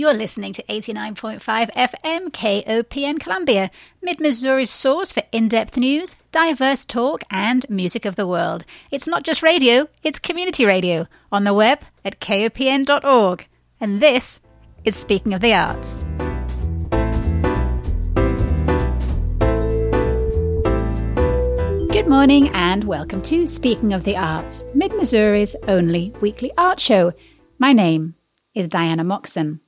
You're listening to 89.5 FM KOPN Columbia, Mid Missouri's source for in depth news, diverse talk, and music of the world. It's not just radio, it's community radio on the web at kopn.org. And this is Speaking of the Arts. Good morning and welcome to Speaking of the Arts, Mid Missouri's only weekly art show. My name is Diana Moxon.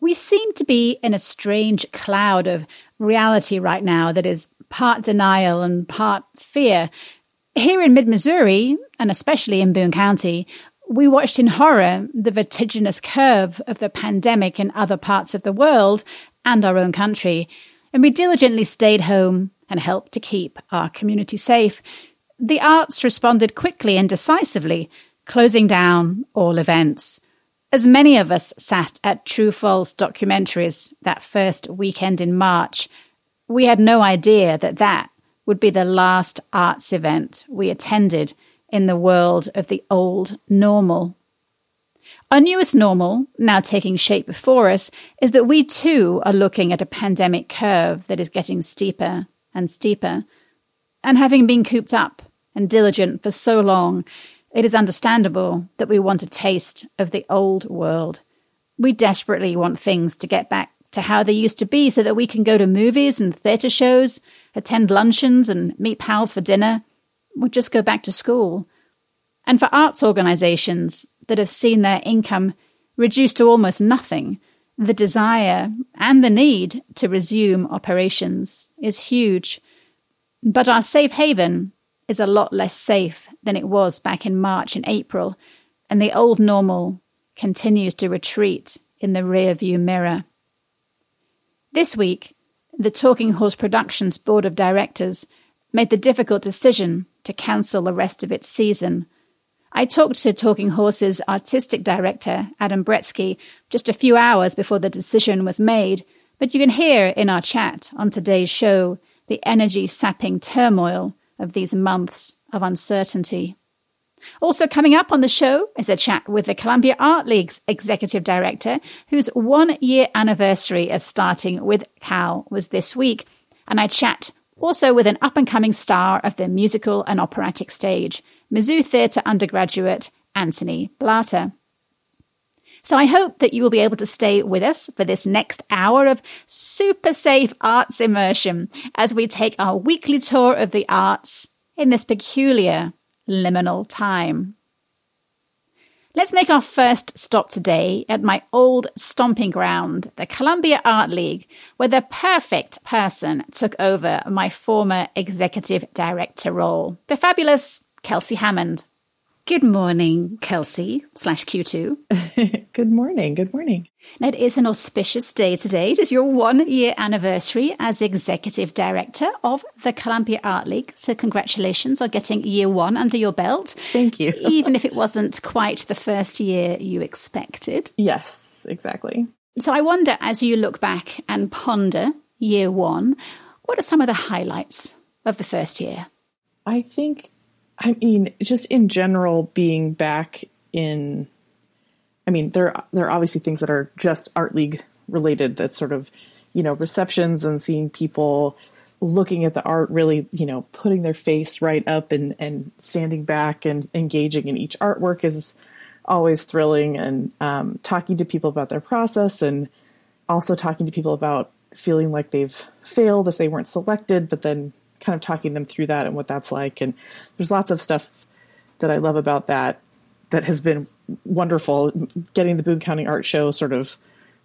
We seem to be in a strange cloud of reality right now that is part denial and part fear. Here in mid Missouri, and especially in Boone County, we watched in horror the vertiginous curve of the pandemic in other parts of the world and our own country, and we diligently stayed home and helped to keep our community safe. The arts responded quickly and decisively, closing down all events. As many of us sat at True False documentaries that first weekend in March, we had no idea that that would be the last arts event we attended in the world of the old normal. Our newest normal, now taking shape before us, is that we too are looking at a pandemic curve that is getting steeper and steeper. And having been cooped up and diligent for so long, it is understandable that we want a taste of the old world. We desperately want things to get back to how they used to be so that we can go to movies and theatre shows, attend luncheons and meet pals for dinner, or just go back to school. And for arts organisations that have seen their income reduced to almost nothing, the desire and the need to resume operations is huge. But our safe haven is a lot less safe than it was back in March and April, and the old normal continues to retreat in the rearview mirror. This week, the Talking Horse Productions Board of Directors made the difficult decision to cancel the rest of its season. I talked to Talking Horse's artistic director, Adam Brietzke, just a few hours before the decision was made, but you can hear in our chat on today's show the energy sapping turmoil of these months of uncertainty. Also, coming up on the show is a chat with the Columbia Art League's executive director, whose one year anniversary of starting with Cal was this week. And I chat also with an up and coming star of the musical and operatic stage, Mizzou Theatre undergraduate Anthony Blatter. So I hope that you will be able to stay with us for this next hour of super safe arts immersion as we take our weekly tour of the arts in this peculiar liminal time. Let's make our first stop today at my old stomping ground, the Columbia Art League, where the perfect person took over my former executive director role, the fabulous Kelsey Hammond. Good morning, Kelsey slash Q2. good morning. Good morning. It is an auspicious day today. It is your one year anniversary as executive director of the Columbia Art League. So, congratulations on getting year one under your belt. Thank you. even if it wasn't quite the first year you expected. Yes, exactly. So, I wonder as you look back and ponder year one, what are some of the highlights of the first year? I think I mean, just in general, being back in, I mean, there there are obviously things that are just art league related. That sort of, you know, receptions and seeing people looking at the art, really, you know, putting their face right up and and standing back and engaging in each artwork is always thrilling. And um, talking to people about their process and also talking to people about feeling like they've failed if they weren't selected, but then kind of talking them through that and what that's like. And there's lots of stuff that I love about that that has been wonderful. Getting the Boone County Art Show, sort of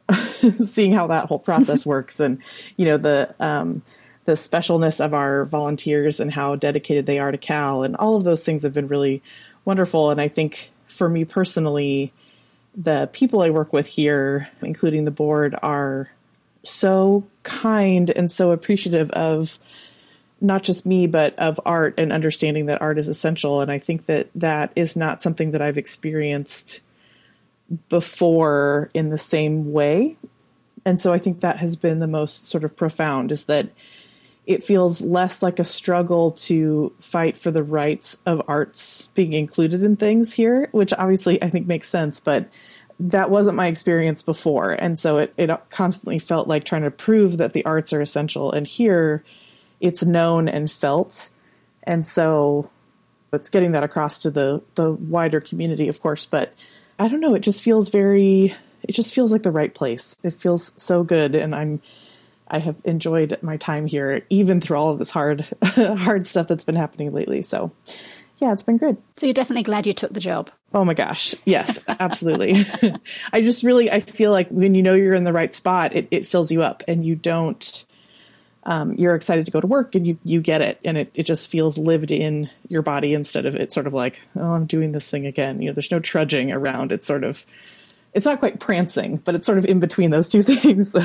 seeing how that whole process works, and you know the um, the specialness of our volunteers and how dedicated they are to Cal, and all of those things have been really wonderful. And I think for me personally, the people I work with here, including the board, are so kind and so appreciative of not just me, but of art and understanding that art is essential. And I think that that is not something that I've experienced before in the same way. And so I think that has been the most sort of profound is that it feels less like a struggle to fight for the rights of arts being included in things here, which obviously I think makes sense. But that wasn't my experience before. And so it, it constantly felt like trying to prove that the arts are essential. And here it's known and felt. And so it's getting that across to the, the wider community, of course. But I don't know, it just feels very, it just feels like the right place. It feels so good. And I'm, I have enjoyed my time here, even through all of this hard, hard stuff that's been happening lately. So yeah, it's been good. So you're definitely glad you took the job. Oh my gosh. Yes, absolutely. I just really, I feel like when you know you're in the right spot, it, it fills you up and you don't, um, you're excited to go to work and you, you get it. And it, it just feels lived in your body instead of it sort of like, oh, I'm doing this thing again. You know, there's no trudging around. It's sort of, it's not quite prancing, but it's sort of in between those two things. So,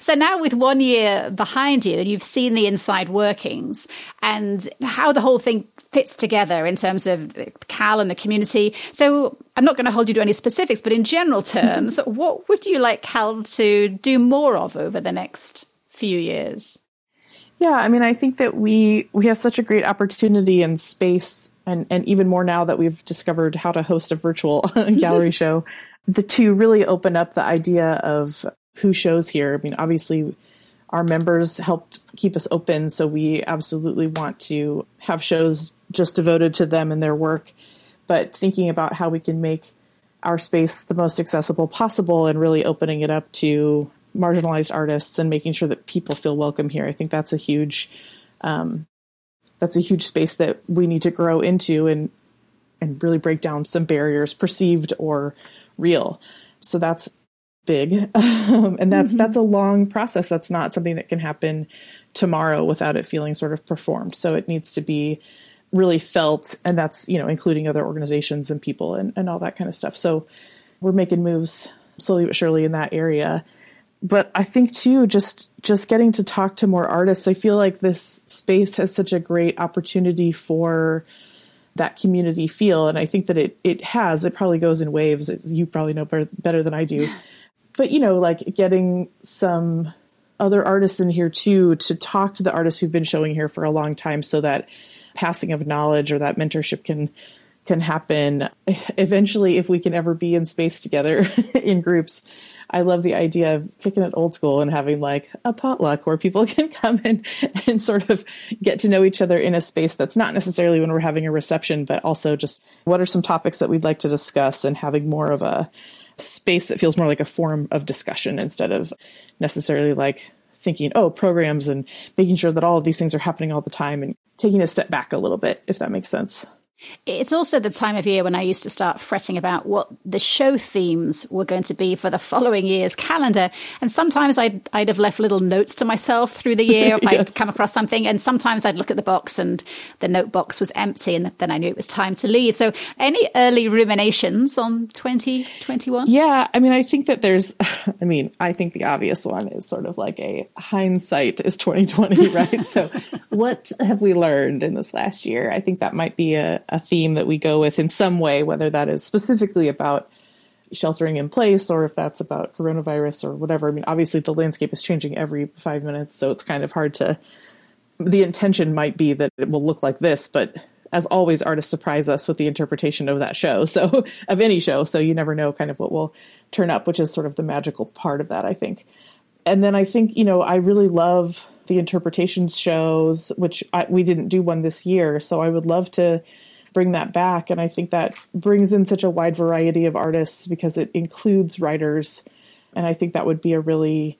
so now with one year behind you, and you've seen the inside workings and how the whole thing fits together in terms of Cal and the community. So, I'm not going to hold you to any specifics, but in general terms, what would you like Cal to do more of over the next few years? Yeah, I mean, I think that we we have such a great opportunity and space, and and even more now that we've discovered how to host a virtual gallery show the two really open up the idea of who shows here. I mean, obviously, our members help keep us open, so we absolutely want to have shows just devoted to them and their work. But thinking about how we can make our space the most accessible possible and really opening it up to marginalized artists and making sure that people feel welcome here. I think that's a huge um, that's a huge space that we need to grow into and and really break down some barriers, perceived or real. So that's big. Um, and that's mm-hmm. that's a long process. That's not something that can happen tomorrow without it feeling sort of performed. So it needs to be really felt and that's, you know, including other organizations and people and, and all that kind of stuff. So we're making moves slowly but surely in that area. But I think too, just just getting to talk to more artists, I feel like this space has such a great opportunity for that community feel. And I think that it it has. It probably goes in waves. You probably know better, better than I do. But you know, like getting some other artists in here too to talk to the artists who've been showing here for a long time, so that passing of knowledge or that mentorship can can happen eventually if we can ever be in space together in groups I love the idea of kicking it old school and having like a potluck where people can come in and sort of get to know each other in a space that's not necessarily when we're having a reception, but also just what are some topics that we'd like to discuss and having more of a space that feels more like a forum of discussion instead of necessarily like thinking, oh, programs and making sure that all of these things are happening all the time and taking a step back a little bit, if that makes sense. It's also the time of year when I used to start fretting about what the show themes were going to be for the following year's calendar. And sometimes I'd, I'd have left little notes to myself through the year if yes. I'd come across something. And sometimes I'd look at the box and the note box was empty. And then I knew it was time to leave. So, any early ruminations on 2021? Yeah. I mean, I think that there's, I mean, I think the obvious one is sort of like a hindsight is 2020, right? so, what have we learned in this last year? I think that might be a a theme that we go with in some way, whether that is specifically about sheltering in place or if that's about coronavirus or whatever. I mean, obviously the landscape is changing every five minutes, so it's kind of hard to. The intention might be that it will look like this, but as always, artists surprise us with the interpretation of that show, so of any show. So you never know kind of what will turn up, which is sort of the magical part of that, I think. And then I think you know I really love the interpretation shows, which I, we didn't do one this year, so I would love to bring that back. And I think that brings in such a wide variety of artists because it includes writers. And I think that would be a really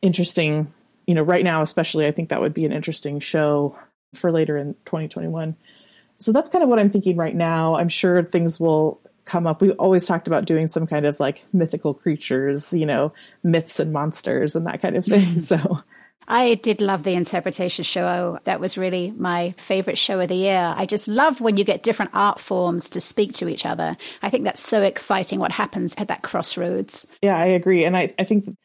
interesting, you know, right now, especially, I think that would be an interesting show for later in 2021. So that's kind of what I'm thinking right now. I'm sure things will come up. We always talked about doing some kind of like mythical creatures, you know, myths and monsters and that kind of thing. So I did love the interpretation show. That was really my favorite show of the year. I just love when you get different art forms to speak to each other. I think that's so exciting what happens at that crossroads. Yeah, I agree. And I, I think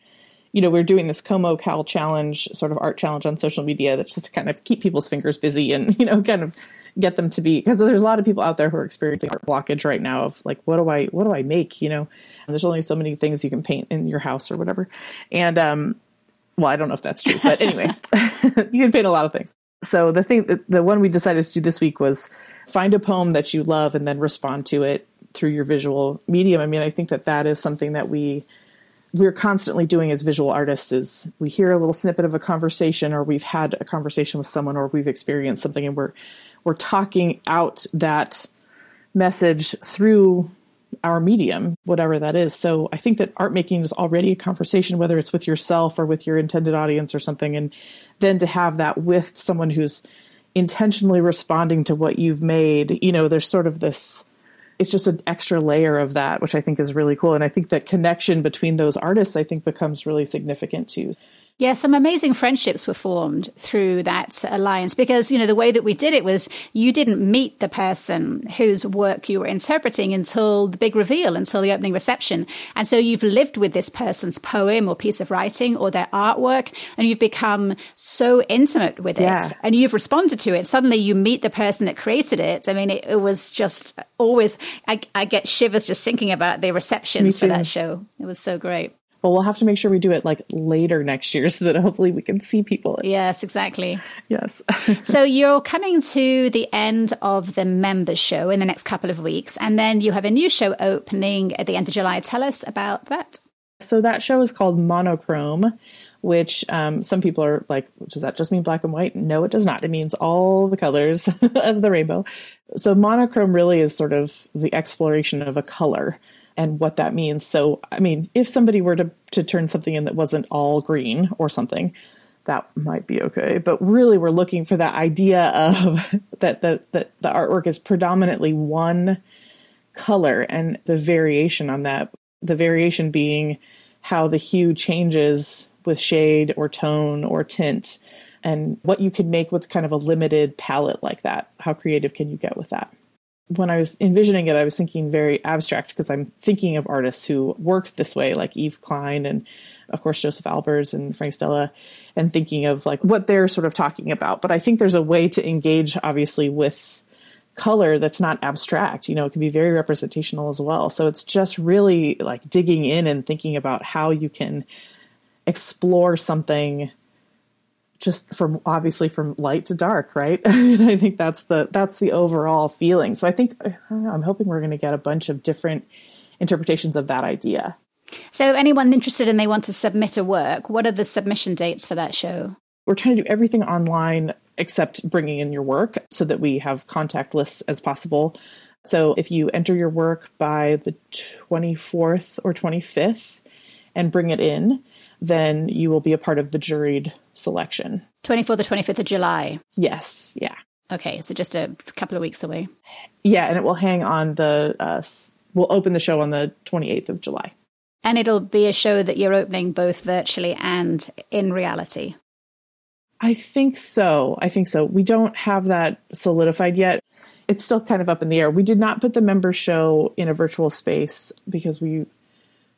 you know, we're doing this Como Cal challenge, sort of art challenge on social media that's just to kind of keep people's fingers busy and, you know, kind of get them to be because there's a lot of people out there who are experiencing art blockage right now of like what do I what do I make, you know? And there's only so many things you can paint in your house or whatever. And um well, I don't know if that's true, but anyway, you can paint a lot of things. So the thing, the one we decided to do this week was find a poem that you love and then respond to it through your visual medium. I mean, I think that that is something that we we're constantly doing as visual artists is we hear a little snippet of a conversation or we've had a conversation with someone or we've experienced something and we're we're talking out that message through our medium whatever that is so i think that art making is already a conversation whether it's with yourself or with your intended audience or something and then to have that with someone who's intentionally responding to what you've made you know there's sort of this it's just an extra layer of that, which I think is really cool. And I think that connection between those artists, I think, becomes really significant too. Yeah, some amazing friendships were formed through that alliance because, you know, the way that we did it was you didn't meet the person whose work you were interpreting until the big reveal, until the opening reception. And so you've lived with this person's poem or piece of writing or their artwork, and you've become so intimate with it and you've responded to it. Suddenly you meet the person that created it. I mean, it, it was just always, I, I, get shivers just thinking about the receptions for that show. It was so great but we'll have to make sure we do it like later next year so that hopefully we can see people. Yes, exactly. Yes. so you're coming to the end of the members show in the next couple of weeks, and then you have a new show opening at the end of July. Tell us about that. So that show is called Monochrome. Which um, some people are like, does that just mean black and white? No, it does not. It means all the colors of the rainbow. So monochrome really is sort of the exploration of a color and what that means. So, I mean, if somebody were to, to turn something in that wasn't all green or something, that might be okay. But really, we're looking for that idea of that the, that the artwork is predominantly one color and the variation on that. The variation being how the hue changes with shade or tone or tint and what you can make with kind of a limited palette like that. How creative can you get with that? When I was envisioning it, I was thinking very abstract because I'm thinking of artists who work this way, like Yves Klein and, of course, Josef Albers and Frank Stella, and thinking of like what they're sort of talking about. But I think there's a way to engage, obviously, with color that's not abstract. You know, it can be very representational as well. So it's just really like digging in and thinking about how you can explore something just from obviously from light to dark, right? and I think that's the that's the overall feeling. So I think I'm hoping we're going to get a bunch of different interpretations of that idea. So anyone interested and they want to submit a work, what are the submission dates for that show? We're trying to do everything online except bringing in your work so that we have contact lists as possible. So if you enter your work by the 24th or 25th and bring it in, then you will be a part of the juried selection. 24th or 25th of July? Yes, yeah. Okay, so just a couple of weeks away. Yeah, and it will hang on the, uh, we'll open the show on the 28th of July. And it'll be a show that you're opening both virtually and in reality. I think so. I think so. We don't have that solidified yet. It's still kind of up in the air. We did not put the member show in a virtual space because we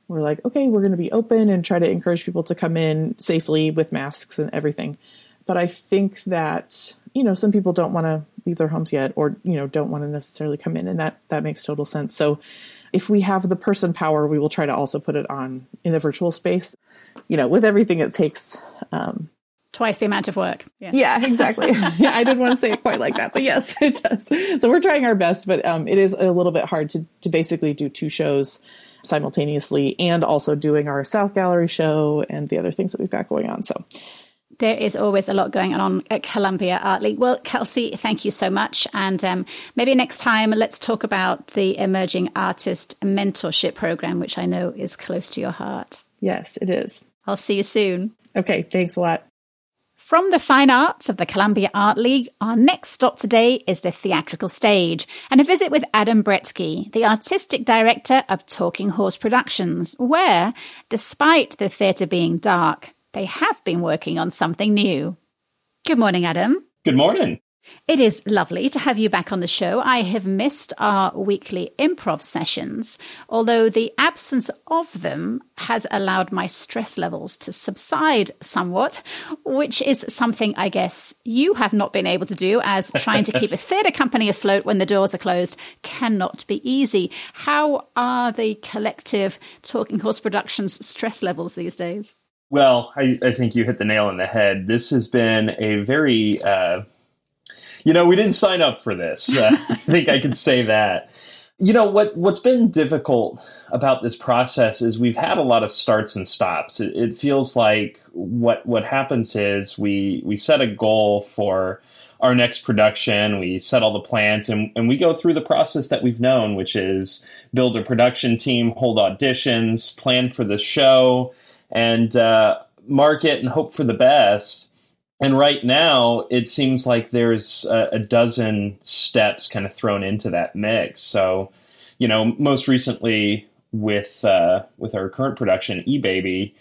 we're like, okay, we're going to be open and try to encourage people to come in safely with masks and everything. But I think that, you know, some people don't want to leave their homes yet or, you know, don't want to necessarily come in and that that makes total sense. So if we have the person power, we will try to also put it on in the virtual space. You know, with everything it takes um, twice the amount of work. Yeah, yeah exactly. yeah, I didn't want to say it quite like that, but yes, it does. So we're trying our best, but um, it is a little bit hard to to basically do two shows simultaneously and also doing our South Gallery show and the other things that we've got going on. So there is always a lot going on at Columbia Art League. Well, Kelsey, thank you so much. And um, maybe next time, let's talk about the Emerging Artist Mentorship Program, which I know is close to your heart. Yes, it is. I'll see you soon. Okay, thanks a lot. From the fine arts of the Columbia Art League, our next stop today is the theatrical stage and a visit with Adam Brietzke, the artistic director of Talking Horse Productions, where, despite the theatre being dark, they have been working on something new. Good morning, Adam. Good morning. It is lovely to have you back on the show. I have missed our weekly improv sessions, although the absence of them has allowed my stress levels to subside somewhat, which is something I guess you have not been able to do, as trying to keep a theatre company afloat when the doors are closed cannot be easy. How are the collective Talking Horse Productions stress levels these days? Well, I, I think you hit the nail on the head. This has been a very uh, you know, we didn't sign up for this. Uh, I think I can say that. You know what? What's been difficult about this process is we've had a lot of starts and stops. It, it feels like what what happens is we we set a goal for our next production. We set all the plans and, and we go through the process that we've known, which is build a production team, hold auditions, plan for the show, and uh, market and hope for the best. And right now, it seems like there's a, a dozen steps kind of thrown into that mix. So, you know, most recently with uh, with our current production, E Baby,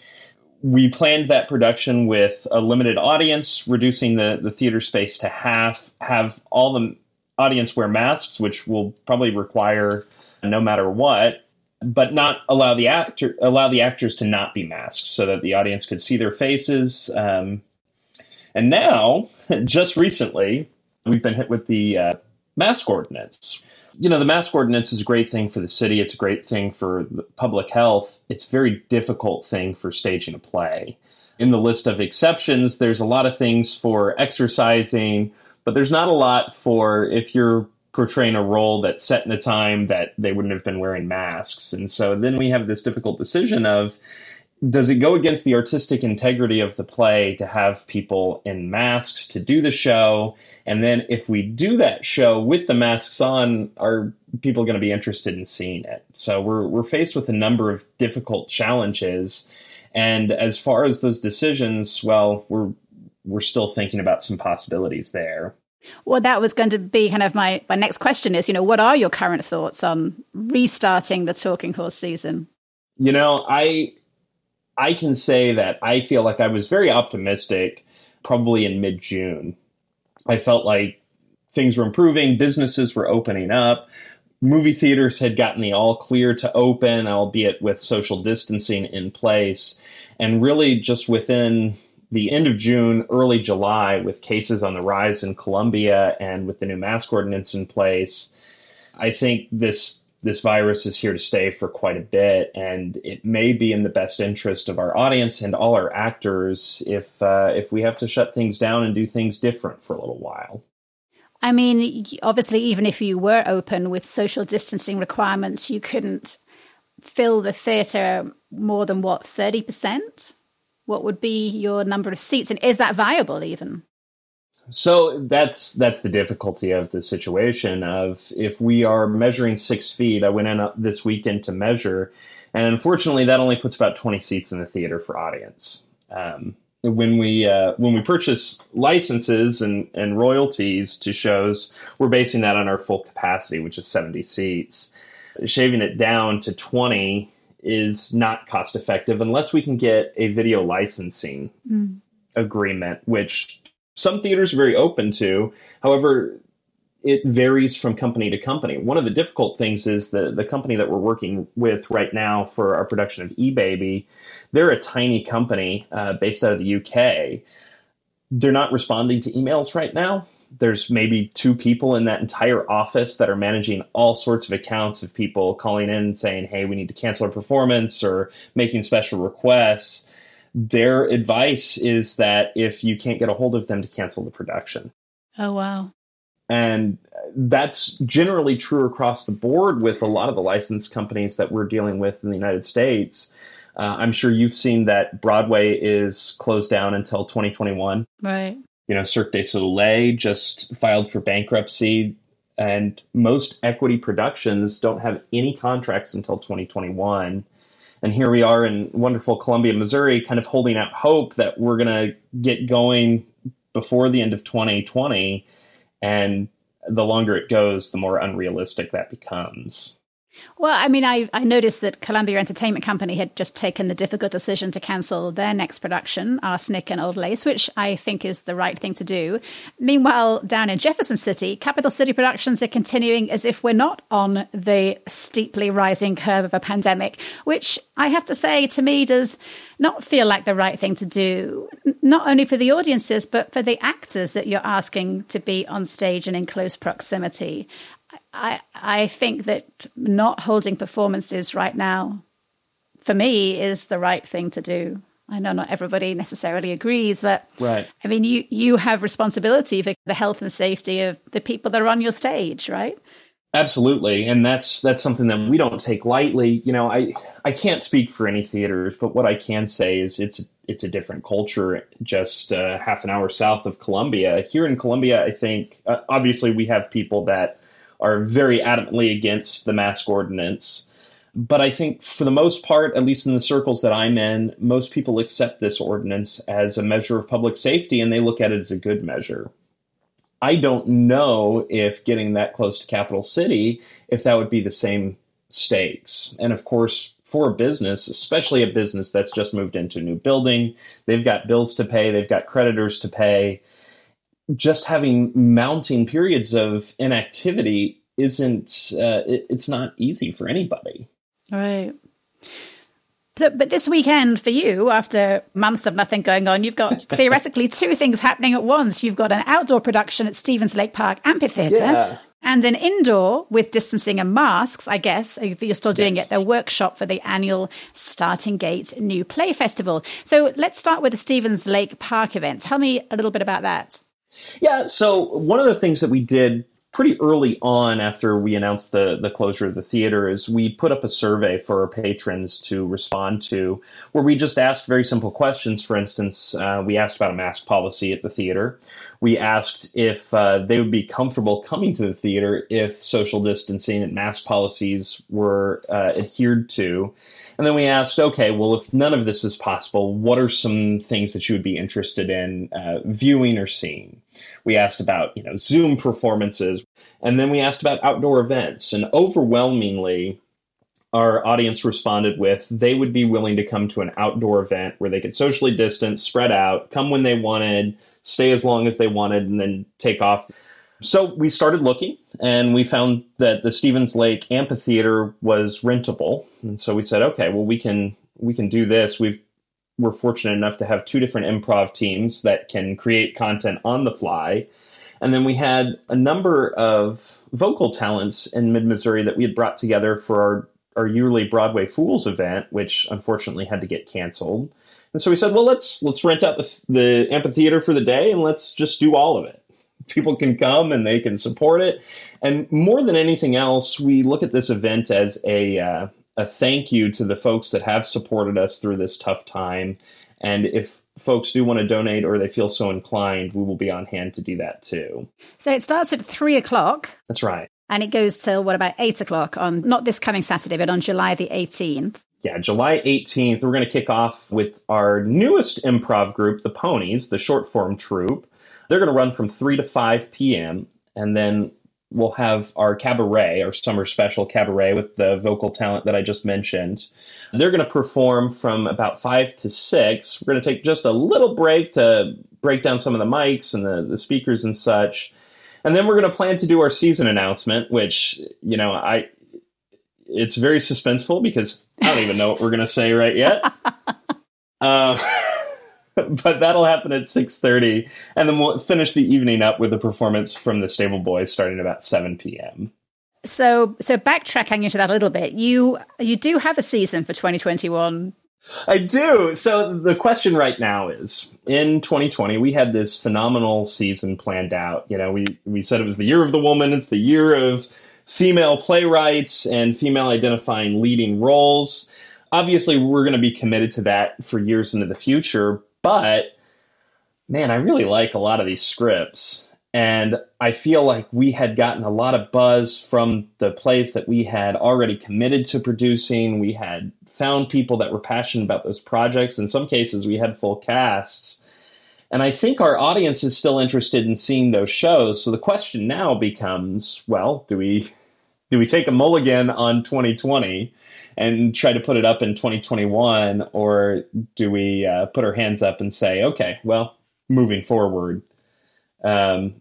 we planned that production with a limited audience, reducing the, the theater space to half, have all the audience wear masks, which will probably require no matter what, but not allow the actor allow the actors to not be masked so that the audience could see their faces. Um, and now, just recently, we've been hit with the uh, mask ordinance, you know, the mask ordinance is a great thing for the city. It's a great thing for public health. It's a very difficult thing for staging a play. In the list of exceptions, there's a lot of things for exercising, but there's not a lot for if you're portraying a role that's set in a time that they wouldn't have been wearing masks. And so then we have this difficult decision of does it go against the artistic integrity of the play to have people in masks to do the show? And then if we do that show with the masks on, are people going to be interested in seeing it? So we're we're faced with a number of difficult challenges. And as far as those decisions, well, we're we're still thinking about some possibilities there. Well, that was going to be kind of my, my next question is, you know, what are your current thoughts on restarting the Talking Horse season? You know, I I can say that I feel like I was very optimistic probably in mid June. I felt like things were improving, businesses were opening up, movie theaters had gotten the all clear to open, albeit with social distancing in place. And really, just within the end of June, early July, with cases on the rise in Columbia and with the new mask ordinance in place, I think this this virus is here to stay for quite a bit, and it may be in the best interest of our audience and all our actors if uh, if we have to shut things down and do things different for a little while. I mean, obviously, even if you were open with social distancing requirements, you couldn't fill the theatre more than what thirty percent. What would be your number of seats, and is that viable even? So that's that's the difficulty of the situation. Of if we are measuring six feet, I went in this weekend to measure, and unfortunately, that only puts about twenty seats in the theater for audience. Um, when we uh, when we purchase licenses and, and royalties to shows, we're basing that on our full capacity, which is seventy seats. Shaving it down to twenty is not cost effective unless we can get a video licensing mm. agreement, which some theaters are very open to. However, it varies from company to company. One of the difficult things is the the company that we're working with right now for our production of E Baby. They're a tiny company uh, based out of the UK. They're not responding to emails right now. There's maybe two people in that entire office that are managing all sorts of accounts of people calling in saying, "Hey, we need to cancel our performance" or making special requests their advice is that if you can't get a hold of them to cancel the production. Oh wow. And that's generally true across the board with a lot of the licensed companies that we're dealing with in the United States. Uh, I'm sure you've seen that Broadway is closed down until 2021. Right. You know, Cirque du Soleil just filed for bankruptcy, and most equity productions don't have any contracts until 2021. And here we are in wonderful Columbia, Missouri, kind of holding out hope that we're going to get going before the end of 2020. And the longer it goes, the more unrealistic that becomes. Well, I mean, I, I noticed that Columbia Entertainment Company had just taken the difficult decision to cancel their next production, Arsenic and Old Lace, which I think is the right thing to do. Meanwhile, down in Jefferson City, Capital City Productions are continuing as if we're not on the steeply rising curve of a pandemic, which I have to say to me does not feel like the right thing to do, not only for the audiences, but for the actors that you're asking to be on stage and in close proximity. I I think that not holding performances right now, for me, is the right thing to do. I know not everybody necessarily agrees, but right. I mean, you you have responsibility for the health and safety of the people that are on your stage, right? Absolutely, and that's that's something that we don't take lightly. You know, I I can't speak for any theaters, but what I can say is it's it's a different culture. Just uh, half an hour south of Columbia. Here in Columbia, I think uh, obviously we have people that are very adamantly against the mask ordinance. But I think for the most part, at least in the circles that I'm in, most people accept this ordinance as a measure of public safety and they look at it as a good measure. I don't know if getting that close to capital city, if that would be the same stakes. And of course, for a business, especially a business that's just moved into a new building, they've got bills to pay, they've got creditors to pay. Just having mounting periods of inactivity isn't, uh, it, it's not easy for anybody. Right. So, but this weekend for you, after months of nothing going on, you've got theoretically two things happening at once. You've got an outdoor production at Stephens Lake Park Amphitheatre. Yeah. And an indoor with distancing and masks, I guess, if you're still doing yes. it, the workshop for the annual Starting Gate New Play Festival. So let's start with the Stephens Lake Park event. Tell me a little bit about that. Yeah, so one of the things that we did pretty early on after we announced the, the closure of the theater is we put up a survey for our patrons to respond to where we just asked very simple questions. For instance uh, we asked about a mask policy at the theater. We asked if uh, they would be comfortable coming to the theater if social distancing and mask policies were uh, adhered to and then we asked, okay, well, if none of this is possible, what are some things that you would be interested in uh, viewing or seeing? We asked about, you know, Zoom performances, and then we asked about outdoor events. And overwhelmingly, our audience responded with they would be willing to come to an outdoor event where they could socially distance, spread out, come when they wanted, stay as long as they wanted, and then take off. So we started looking and we found that the Stephens Lake amphitheater was rentable. And so we said, okay, well we can we can do this. We've we're fortunate enough to have two different improv teams that can create content on the fly. And then we had a number of vocal talents in mid Missouri that we had brought together for our, our yearly Broadway Fools event, which unfortunately had to get canceled. And so we said, well, let's let's rent out the, the amphitheater for the day and let's just do all of it people can come and they can support it. And more than anything else, we look at this event as a uh, a thank you to the folks that have supported us through this tough time. And if folks do want to donate or they feel so inclined, we will be on hand to do that too. So it starts at three o'clock. That's right. And it goes till what about eight o'clock on not this coming Saturday, but on July the 18th. Yeah, July 18th, we're going to kick off with our newest improv group, the Ponies, the short form troupe. They're going to run from 3 to 5 p.m. And then we'll have our cabaret, our summer special cabaret with the vocal talent that I just mentioned. They're going to perform from about 5 to 6. We're going to take just a little break to break down some of the mics and the, the speakers and such. And then we're going to plan to do our season announcement, which, you know, I it's very suspenseful because I don't even know what we're going to say right yet. uh, but that'll happen at 6.30 and then we'll finish the evening up with a performance from the stable boys starting about 7 p.m so so backtracking into that a little bit you you do have a season for 2021 I do. So the question right now is in 2020 we had this phenomenal season planned out. You know, we we said it was the year of the woman, it's the year of female playwrights and female identifying leading roles. Obviously, we're going to be committed to that for years into the future, but man, I really like a lot of these scripts. And I feel like we had gotten a lot of buzz from the plays that we had already committed to producing. We had found people that were passionate about those projects. In some cases, we had full casts. And I think our audience is still interested in seeing those shows. So the question now becomes, well, do we do we take a mulligan on 2020 and try to put it up in 2021, or do we uh, put our hands up and say, okay, well, moving forward? Um,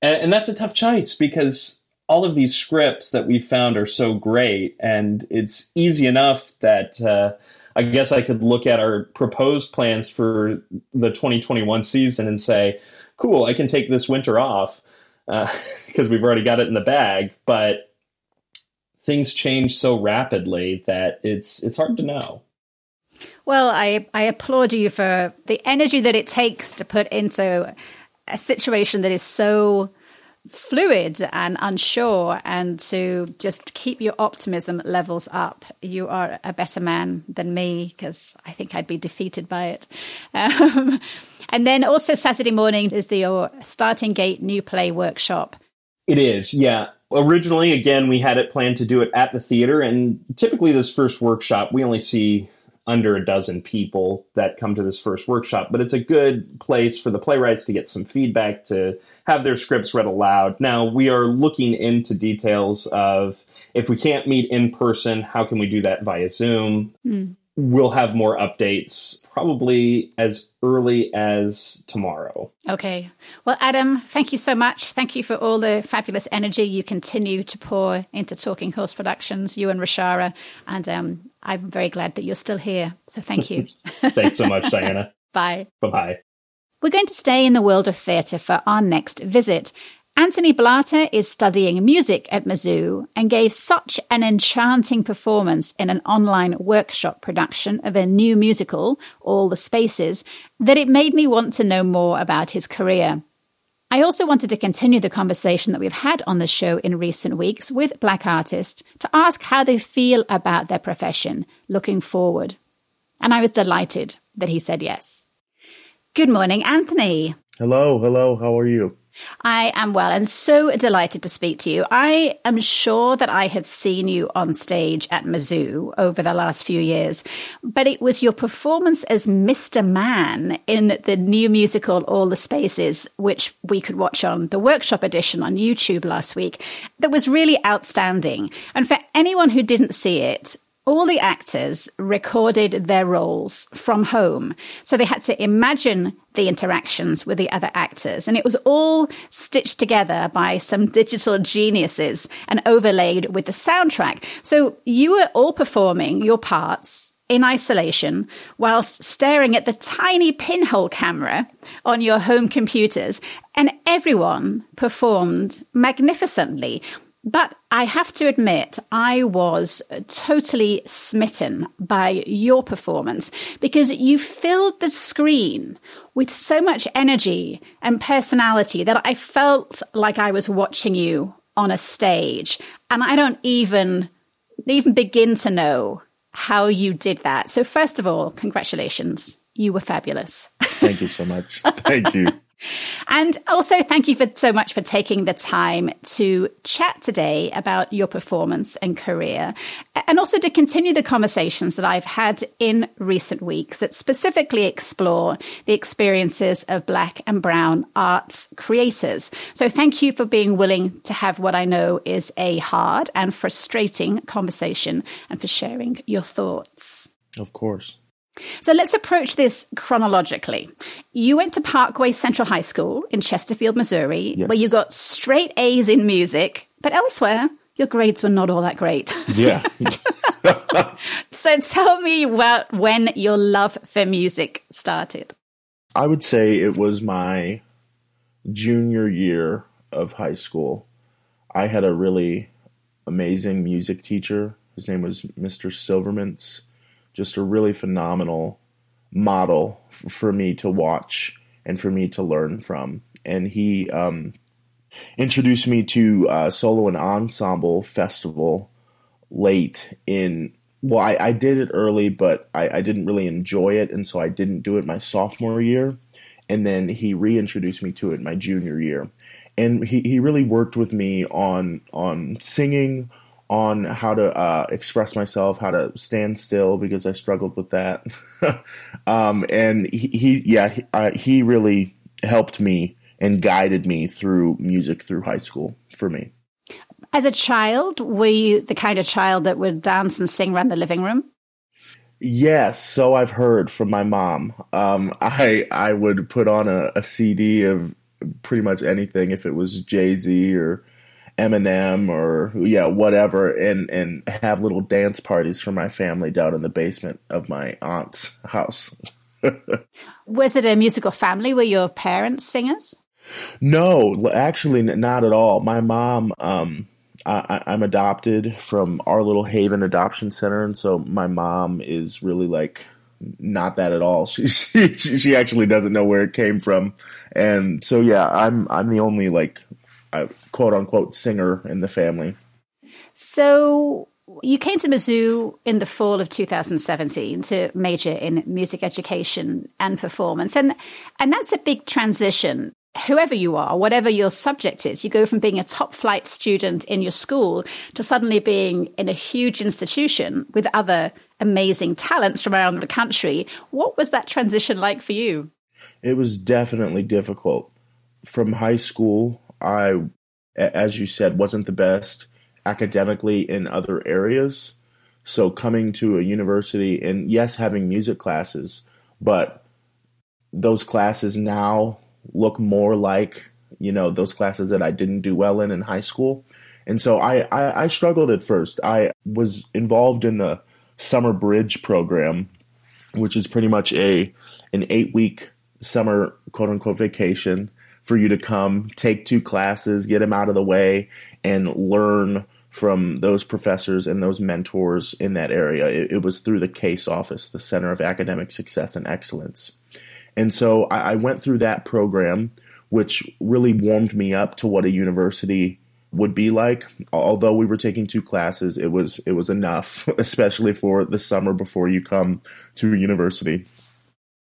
and, and that's a tough choice because all of these scripts that we found are so great, and it's easy enough that uh, I guess I could look at our proposed plans for the 2021 season and say, cool, I can take this winter off because uh, we've already got it in the bag. But things change so rapidly that it's it's hard to know. Well, I I applaud you for the energy that it takes to put into a situation that is so fluid and unsure and to just keep your optimism levels up. You are a better man than me because I think I'd be defeated by it. Um, and then also Saturday morning is the, your Starting Gate New Play Workshop. It is, yeah. Originally, again, we had it planned to do it at the theater, and typically this first workshop, we only see under a dozen people that come to this first workshop, but it's a good place for the playwrights to get some feedback, to have their scripts read aloud. Now, we are looking into details of if we can't meet in person, how can we do that via Zoom? Mm we'll have more updates probably as early as tomorrow. Okay. Well, Adam, thank you so much. Thank you for all the fabulous energy you continue to pour into Talking Horse Productions, you and Rashara. And um, I'm very glad that you're still here. So thank you. Thanks so much, Diana. Bye. Bye bye. We're going to stay in the world of theatre for our next visit. Anthony Blatter is studying music at Mizzou and gave such an enchanting performance in an online workshop production of a new musical, All the Spaces, that it made me want to know more about his career. I also wanted to continue the conversation that we've had on the show in recent weeks with Black artists to ask how they feel about their profession looking forward. And I was delighted that he said yes. Good morning, Anthony. Hello, hello, how are you? I am well and so delighted to speak to you. I am sure that I have seen you on stage at Mizzou over the last few years, but it was your performance as Mr. Man in the new musical All the Spaces, which we could watch on the workshop edition on YouTube last week, that was really outstanding. And for anyone who didn't see it, all the actors recorded their roles from home. So they had to imagine the interactions with the other actors. And it was all stitched together by some digital geniuses and overlaid with the soundtrack. So you were all performing your parts in isolation whilst staring at the tiny pinhole camera on your home computers. And everyone performed magnificently. But I have to admit, I was totally smitten by your performance because you filled the screen with so much energy and personality that I felt like I was watching you on a stage. And I don't even even begin to know how you did that. So first of all, congratulations. You were fabulous. Thank you so much. Thank you. And also, thank you for so much for taking the time to chat today about your performance and career, and also to continue the conversations that I've had in recent weeks that specifically explore the experiences of Black and Brown arts creators. So, thank you for being willing to have what I know is a hard and frustrating conversation and for sharing your thoughts. Of course. So let's approach this chronologically. You went to Parkway Central High School in Chesterfield, Missouri, yes. where you got straight A's in music, but elsewhere, your grades were not all that great. Yeah. so tell me about when your love for music started. I would say it was my junior year of high school. I had a really amazing music teacher. His name was Mr. Silvermans just a really phenomenal model f- for me to watch and for me to learn from. And he um, introduced me to uh, solo and ensemble festival late in. Well, I, I did it early, but I, I didn't really enjoy it, and so I didn't do it my sophomore year. And then he reintroduced me to it my junior year, and he, he really worked with me on on singing, on how to uh, express myself, how to stand still because I struggled with that. um, and he, he yeah, he, uh, he really helped me and guided me through music through high school for me. As a child, were you the kind of child that would dance and sing around the living room? Yes, so I've heard from my mom. Um, I I would put on a, a CD of pretty much anything if it was Jay Z or Eminem or yeah, whatever, and and have little dance parties for my family down in the basement of my aunt's house. Was it a musical family? Were your parents singers? No, actually, not at all. My mom, um, I, am adopted from our little Haven Adoption Center, and so my mom is really like not that at all. She she she actually doesn't know where it came from, and so yeah, I'm I'm the only like a quote unquote singer in the family. So you came to Mizzou in the fall of 2017 to major in music education and performance, and and that's a big transition. Whoever you are, whatever your subject is, you go from being a top flight student in your school to suddenly being in a huge institution with other amazing talents from around the country. What was that transition like for you? It was definitely difficult. From high school, I, as you said, wasn't the best academically in other areas. So coming to a university and yes, having music classes, but those classes now look more like, you know, those classes that I didn't do well in in high school. And so I, I, I struggled at first. I was involved in the summer bridge program, which is pretty much a an eight week summer quote unquote vacation for you to come take two classes, get them out of the way, and learn from those professors and those mentors in that area. It, it was through the CASE office, the Center of Academic Success and Excellence. And so I, I went through that program, which really warmed me up to what a university would be like. Although we were taking two classes, it was it was enough, especially for the summer before you come to university.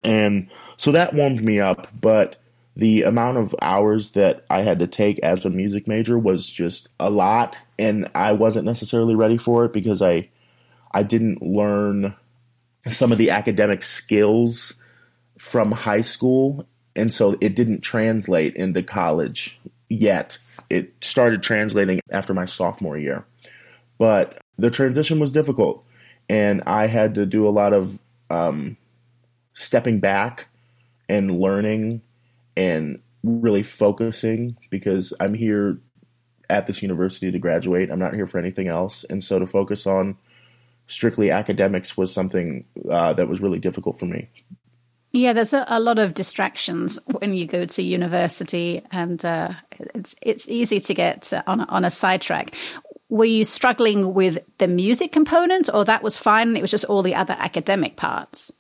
And so that warmed me up, but the amount of hours that I had to take as a music major was just a lot and I wasn't necessarily ready for it because I I didn't learn some of the academic skills from high school and so it didn't translate into college yet it started translating after my sophomore year. But the transition was difficult, and I had to do a lot of um, stepping back and learning and really focusing because I'm here at this university to graduate. I'm not here for anything else. And so to focus on strictly academics was something uh, that was really difficult for me. Yeah, there's a, a, lot of distractions when you go to university, and uh, it's it's easy to get on a, on a sidetrack. Were you struggling with the music component, or that was fine? It was just all the other academic parts.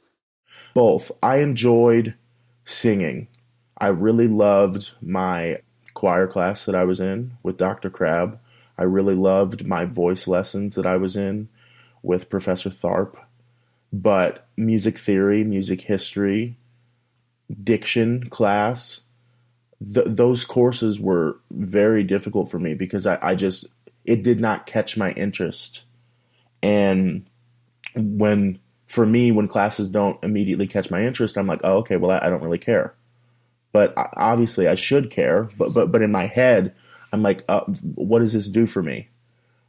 Both. I enjoyed singing. I really loved my choir class that I was in with Dr. Crabb. I really loved my voice lessons that I was in with Professor Tharp but music theory, music history, diction class, th- those courses were very difficult for me because I, I just it did not catch my interest. And when for me, when classes don't immediately catch my interest, I'm like, oh, okay, well, I, I don't really care. But obviously, I should care. But but but in my head, I'm like, uh, what does this do for me?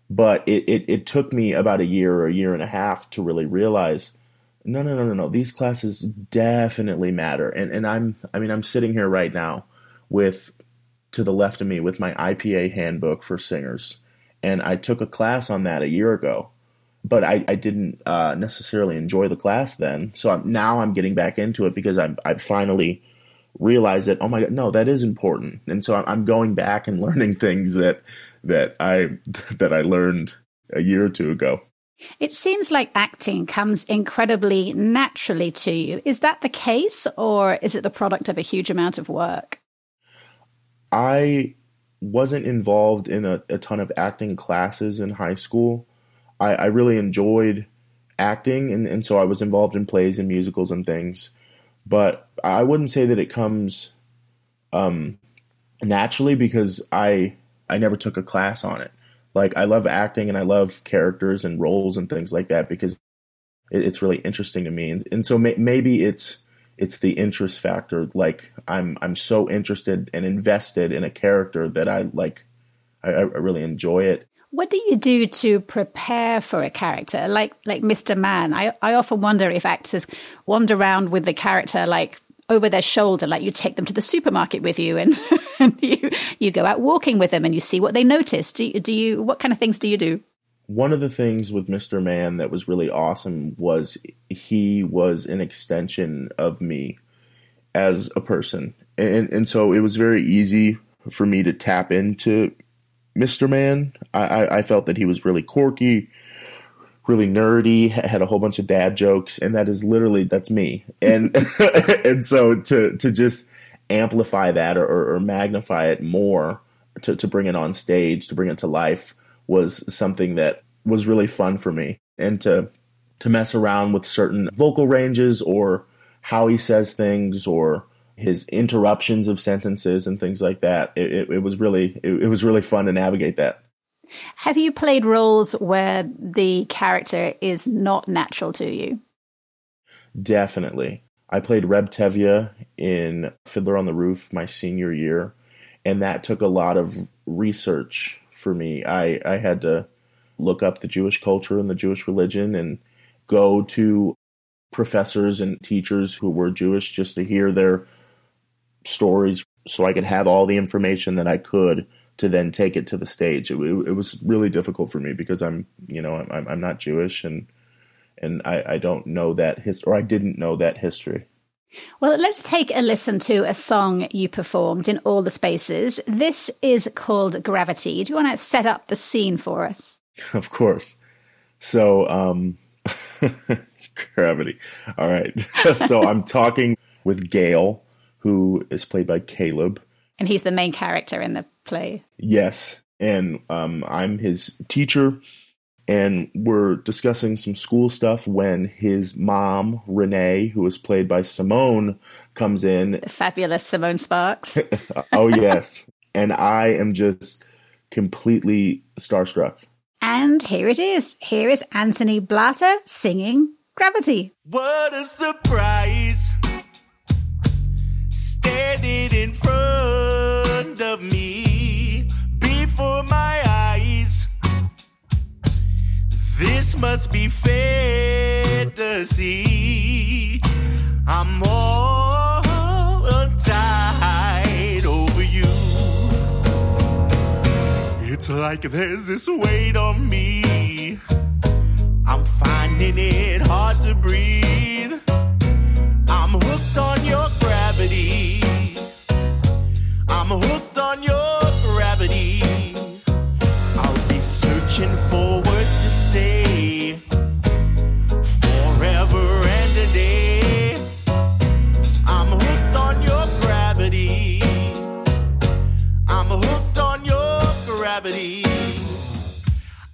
But it, it, it took me about a year or a year and a half to really realize no no no no no these classes definitely matter and and I'm I mean I'm sitting here right now with to the left of me with my IPA handbook for singers and I took a class on that a year ago but I, I didn't uh, necessarily enjoy the class then so I'm, now I'm getting back into it because I'm I've finally realized that oh my god no that is important and so I'm going back and learning things that that I that I learned a year or two ago. It seems like acting comes incredibly naturally to you. Is that the case, or is it the product of a huge amount of work? I wasn't involved in a, a ton of acting classes in high school. I, I really enjoyed acting, and, and so I was involved in plays and musicals and things. But I wouldn't say that it comes um, naturally because I I never took a class on it. Like I love acting and I love characters and roles and things like that because it, it's really interesting to me. And, and so may, maybe it's it's the interest factor. Like I'm I'm so interested and invested in a character that I like. I, I really enjoy it. What do you do to prepare for a character like like Mr. Man? I, I often wonder if actors wander around with the character like over their shoulder, like you take them to the supermarket with you and, and you, you go out walking with them and you see what they notice. Do you, do you, what kind of things do you do? One of the things with Mr. Man that was really awesome was he was an extension of me as a person. And, and so it was very easy for me to tap into Mr. Man. I, I felt that he was really quirky really nerdy, had a whole bunch of dad jokes, and that is literally that's me. And and so to to just amplify that or, or magnify it more to, to bring it on stage, to bring it to life was something that was really fun for me. And to to mess around with certain vocal ranges or how he says things or his interruptions of sentences and things like that. It, it, it was really it, it was really fun to navigate that. Have you played roles where the character is not natural to you? Definitely. I played Reb Tevye in Fiddler on the Roof my senior year, and that took a lot of research for me. I, I had to look up the Jewish culture and the Jewish religion and go to professors and teachers who were Jewish just to hear their stories so I could have all the information that I could to then take it to the stage. It, it, it was really difficult for me because I'm, you know, I'm, I'm not Jewish and and I, I don't know that history, or I didn't know that history. Well, let's take a listen to a song you performed in all the spaces. This is called Gravity. Do you want to set up the scene for us? Of course. So, um, gravity. All right. so I'm talking with Gail, who is played by Caleb. And he's the main character in the play. Yes. And um, I'm his teacher and we're discussing some school stuff when his mom, Renee, who is played by Simone, comes in. The fabulous Simone Sparks. oh, yes. And I am just completely starstruck. And here it is. Here is Anthony Blatter singing Gravity. What a surprise! Standing in front of me before my eyes. this must be fantasy. I'm all tied over you. It's like there's this weight on me. I'm finding it hard to breathe. I'm hooked on your. I'm hooked on your gravity. I'll be searching for words to say forever and a day. I'm hooked on your gravity. I'm hooked on your gravity.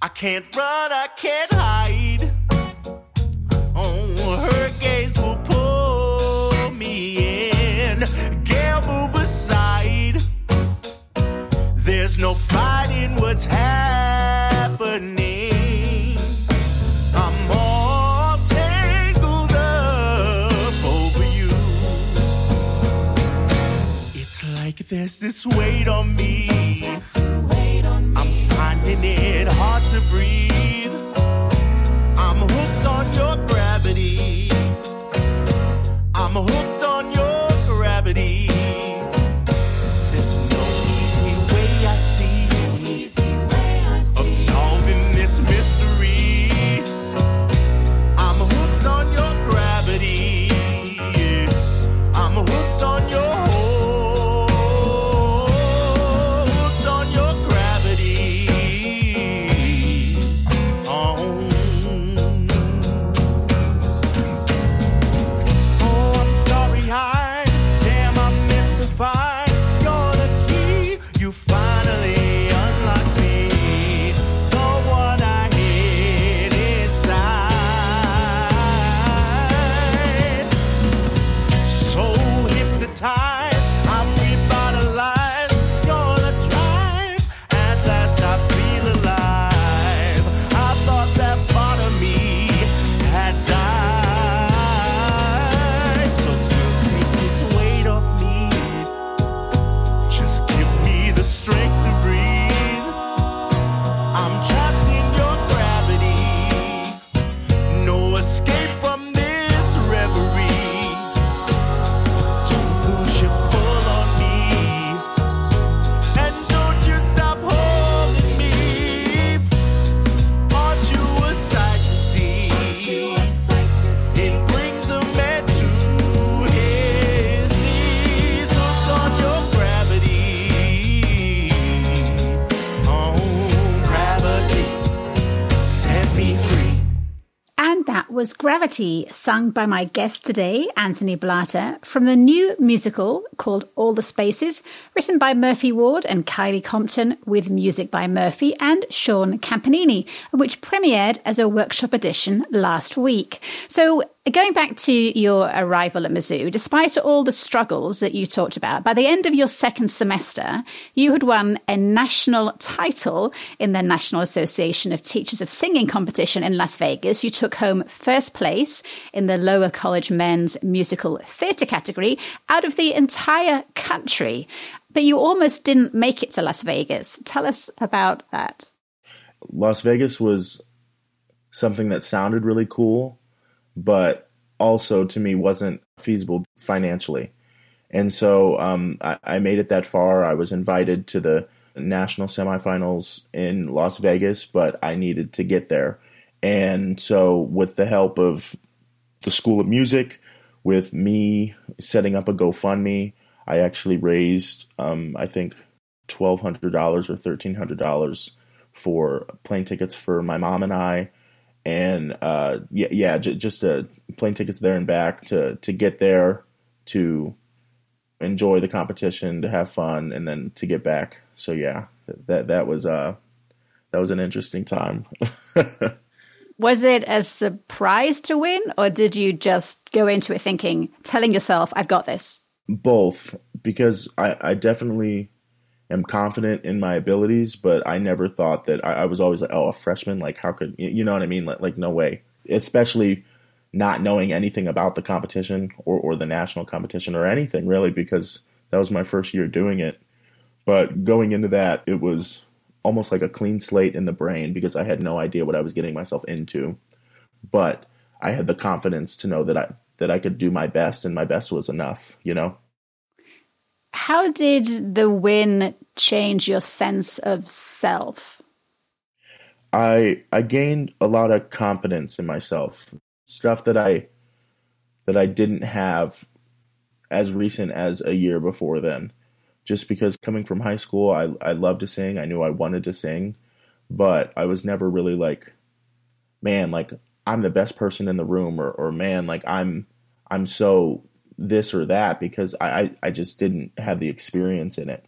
I can't run, I can't hide. Fighting what's happening. I'm all tangled up over you. It's like there's this weight on me. I'm finding it hard to breathe. I'm hooked on your gravity. I'm hooked Gravity, sung by my guest today, Anthony Blatter, from the new musical called All the Spaces, written by Murphy Ward and Kylie Compton, with music by Murphy and Sean Campanini, which premiered as a workshop edition last week. So, Going back to your arrival at Mizzou, despite all the struggles that you talked about, by the end of your second semester, you had won a national title in the National Association of Teachers of Singing competition in Las Vegas. You took home first place in the lower college men's musical theatre category out of the entire country. But you almost didn't make it to Las Vegas. Tell us about that. Las Vegas was something that sounded really cool but also to me wasn't feasible financially. And so um, I, I, made it that far. I was invited to the national semifinals in Las Vegas, but I needed to get there. And so, with the help of the School of Music, with me setting up a GoFundMe, I actually raised, um, I think, $1,200 or $1,300 for plane tickets for my mom and I and uh, yeah, yeah, j- just a plane tickets there and back to to get there to enjoy the competition, to have fun, and then to get back. So yeah, that that was uh that was an interesting time. was it a surprise to win, or did you just go into it thinking, telling yourself, "I've got this"? Both, because I, I definitely am confident in my abilities, but I never thought that I, I, was always like, oh, a freshman, like how could you know what I mean? Like, like no way. Especially not knowing anything about the competition or, or the national competition or anything really, because that was my first year doing it. But going into that, it was almost like a clean slate in the brain because I had no idea what I was getting myself into. But I had the confidence to know that I that I could do my best and my best was enough, you know. How did the win change your sense of self? I I gained a lot of confidence in myself. Stuff that I that I didn't have as recent as a year before then. Just because coming from high school, I I loved to sing. I knew I wanted to sing, but I was never really like, man, like I'm the best person in the room, or or man, like I'm I'm so this or that because I, I just didn't have the experience in it.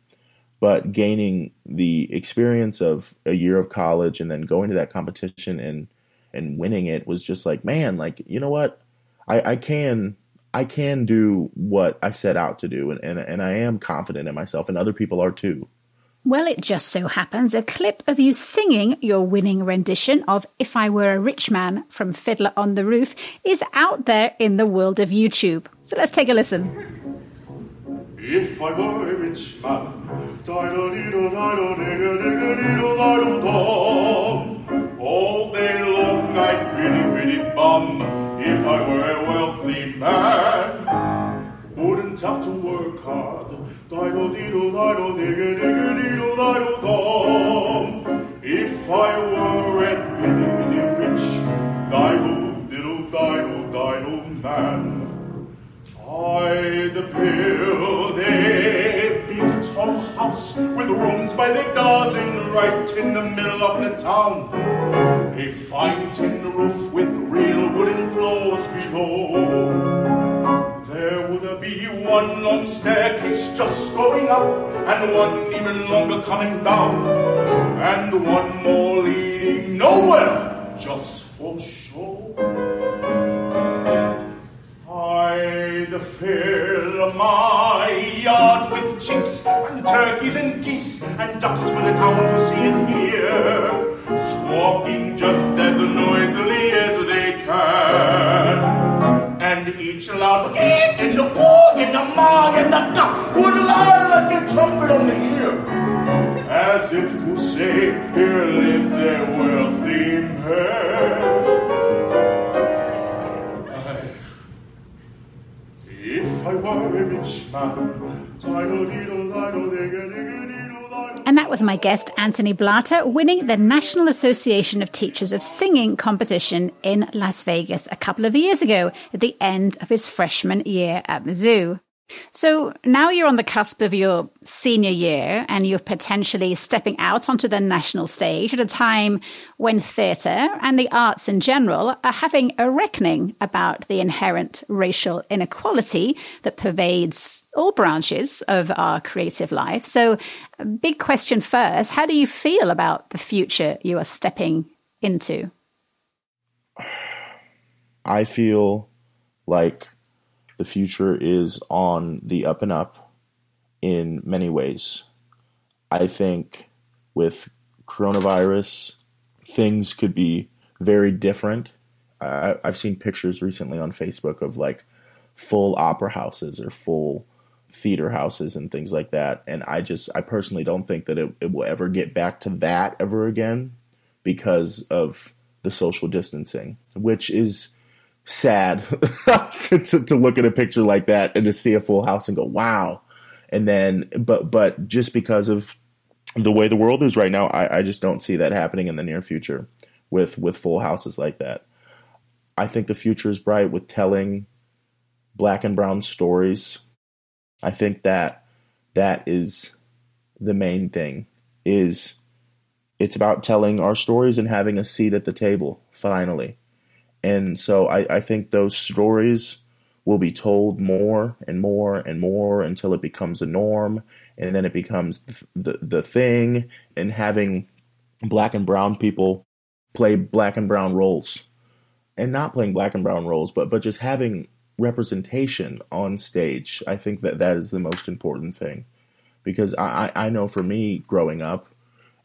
But gaining the experience of a year of college and then going to that competition and and winning it was just like, man, like, you know what? I, I can I can do what I set out to do and, and, and I am confident in myself and other people are too. Well, it just so happens a clip of you singing your winning rendition of If I Were a Rich Man from Fiddler on the Roof is out there in the world of YouTube. So let's take a listen. If I were a rich man, all day long I'd biddy biddy bum. If I were a wealthy man, wouldn't have to work hard Diddle diddle diddle digga digga diddle diddle dom. If I were a bitty bitty rich diddle diddle diddle diddle man, I'd build a big tall house with rooms by the dozen right in the middle of the town. A fine tin roof with real wooden floors below. There would be one long staircase just going up, and one even longer coming down, and one more leading nowhere, just for show. I'd fill my yard with chicks and turkeys and geese and ducks for the town to see and hear, squawking just as noisily as they can and each loud beat in the boog in the ma in the duck would lie like a trumpet on the ear, as if to say, Here lives was my guest, Anthony Blatter, winning the National Association of Teachers of Singing competition in Las Vegas a couple of years ago at the end of his freshman year at Mizzou. So now you're on the cusp of your senior year and you're potentially stepping out onto the national stage at a time when theatre and the arts in general are having a reckoning about the inherent racial inequality that pervades all branches of our creative life. So, big question first how do you feel about the future you are stepping into? I feel like the future is on the up and up in many ways. I think with coronavirus, things could be very different. I've seen pictures recently on Facebook of like full opera houses or full theater houses and things like that. And I just, I personally don't think that it, it will ever get back to that ever again because of the social distancing, which is sad to, to, to look at a picture like that and to see a full house and go, wow. And then, but, but just because of the way the world is right now, I, I just don't see that happening in the near future with, with full houses like that. I think the future is bright with telling black and brown stories. I think that that is the main thing is it's about telling our stories and having a seat at the table finally and so I, I think those stories will be told more and more and more until it becomes a norm. And then it becomes the, the thing and having black and brown people play black and brown roles. And not playing black and brown roles but but just having representation on stage. I think that that is the most important thing. Because i i know for me growing up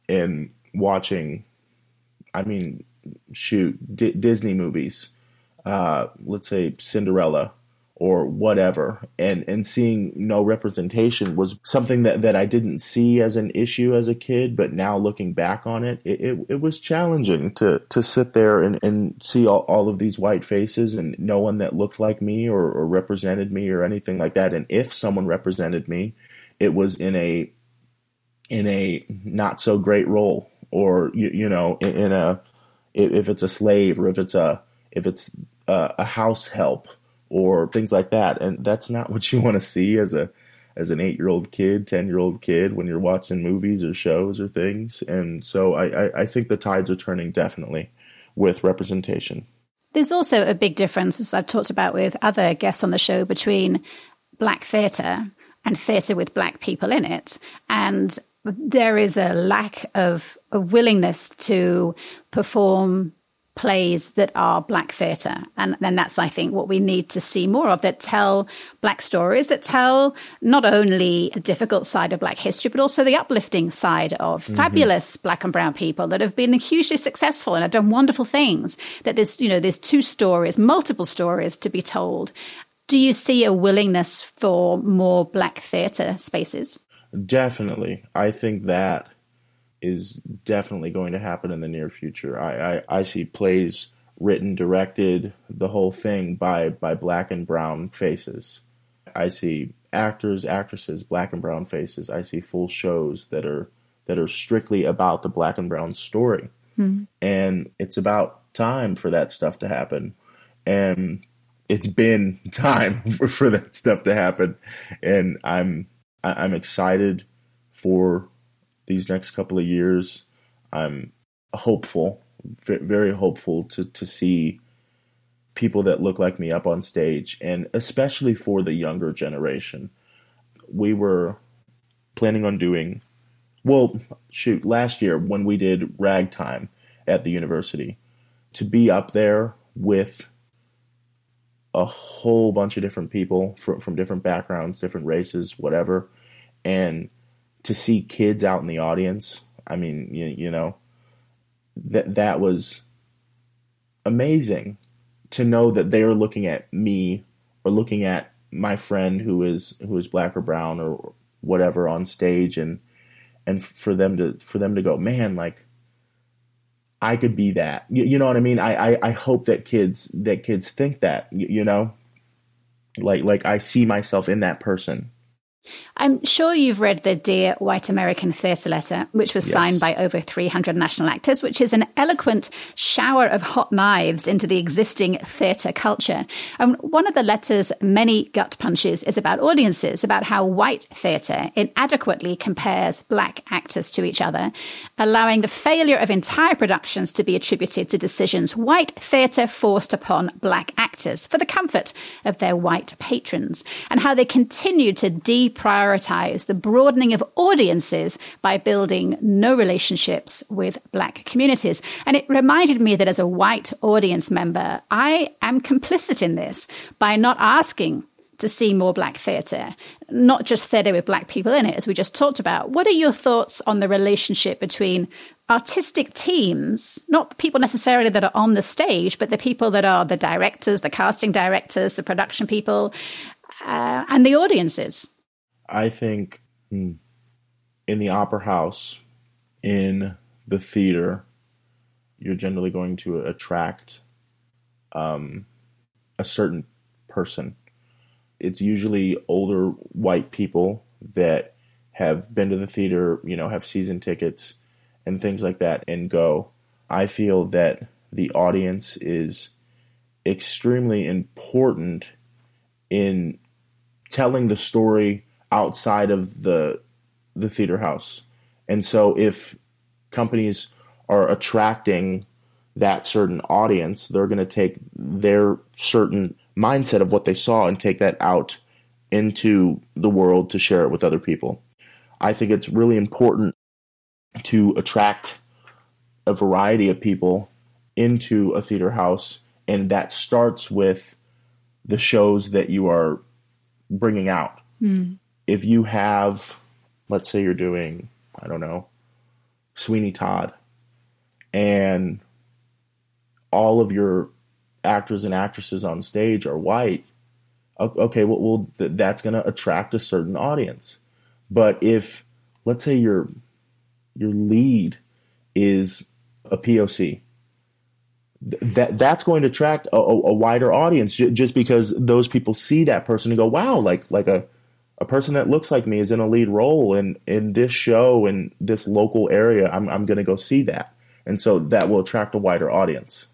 and watching i mean shoot D- Disney movies, uh, let's say Cinderella or whatever, and and seeing no representation was something that that I didn't see as an issue as a kid, but now looking back on it, it, it, it was challenging to to sit there and, and see all, all of these white faces and no one that looked like me or, or represented me or anything like that. And if someone represented me, it was in a in a not so great role or you, you know in, in a if, it's a slave or if it's a if it's a, a house help or things like that. And that's not what you want to see as a as an eight year old kid, ten year old kid when you're watching movies or shows or things. And so I, I, I think the tides are turning definitely with representation. There's also a big difference, as I've talked about with other guests on the show, between black theatre and theatre with black people in it. And there is a lack of a willingness to perform plays that are black theatre. And then that's i think what we need to see more of that tell black stories that tell not only the difficult side of black history but also the uplifting side of mm-hmm. fabulous black and brown people that have been hugely successful and have done wonderful things that there's you know there's two stories multiple stories to be told. Do you see a willingness for more black theatre spaces Definitely. I think that is definitely going to happen in the near future. I, I, I see plays written, directed, the whole thing by, by black and brown faces. I see actors, actresses, black and brown faces. I see full shows that are that are strictly about the black and brown story. Mm-hmm. And it's about time for that stuff to happen. And it's been time for, for that stuff to happen. And I'm I, am excited for these next couple of years. I'm hopeful, very hopeful to to see people that look like me up on stage, and especially for the younger generation. We were planning on doing, well, shoot, last year when we did ragtime at the university, to be up there with a whole bunch of different people from, from different backgrounds, different races, whatever. And to see kids out in the audience, I mean, you, you know, that that was amazing to know that they are looking at me or looking at my friend who is who is black or brown or whatever on stage and and for them to for them to go man like I could be that. You, you know what I mean? I, I, I hope that kids that kids think that. You, you know, like like I see myself in that person. I'm sure you've read the Dear White American Theatre Letter, which was Yes. signed by over 300 national actors, which is an eloquent shower of hot knives into the existing theatre culture. And one of the letter's many gut punches is about audiences, about how white theatre inadequately compares black actors to each other, allowing the failure of entire productions to be attributed to decisions white theatre forced upon black actors for the comfort of their white patrons, and how they continue to deprioritize the broadening of audiences by building no relationships with black communities. And it reminded me that as a white audience member, I am complicit in this by not asking to see more black theatre, not just theatre with black people in it, as we just talked about. What are your thoughts on the relationship between artistic teams, not the people necessarily that are on the stage, but the people that are the directors, the casting directors, the production people, uh, and the audiences? I think hmm, in the opera house, in the theater, you're generally going to attract um, a certain person. It's usually older white people that have been to the theater, you know, have season tickets and things like that, and go. I feel that the audience is extremely important in telling the story outside of the the theater house. And so if companies are attracting that certain audience, they're going to take their certain mindset of what they saw and take that out into the world to share it with other people. I think it's really important to attract a variety of people into a theater house and that starts with the shows that you are bringing out hmm. If you have, let's say you're doing, I don't know, Sweeney Todd, and all of your actors and actresses on stage are white, okay, well, th- that's going to attract a certain audience. But if, let's say your your lead is a POC, that that's going to attract a, a, wider audience just because those people see that person and go, wow, like like a a person that looks like me is in a lead role in in this show in this local area. I'm I'm going to go see that, and so that will attract a wider audience.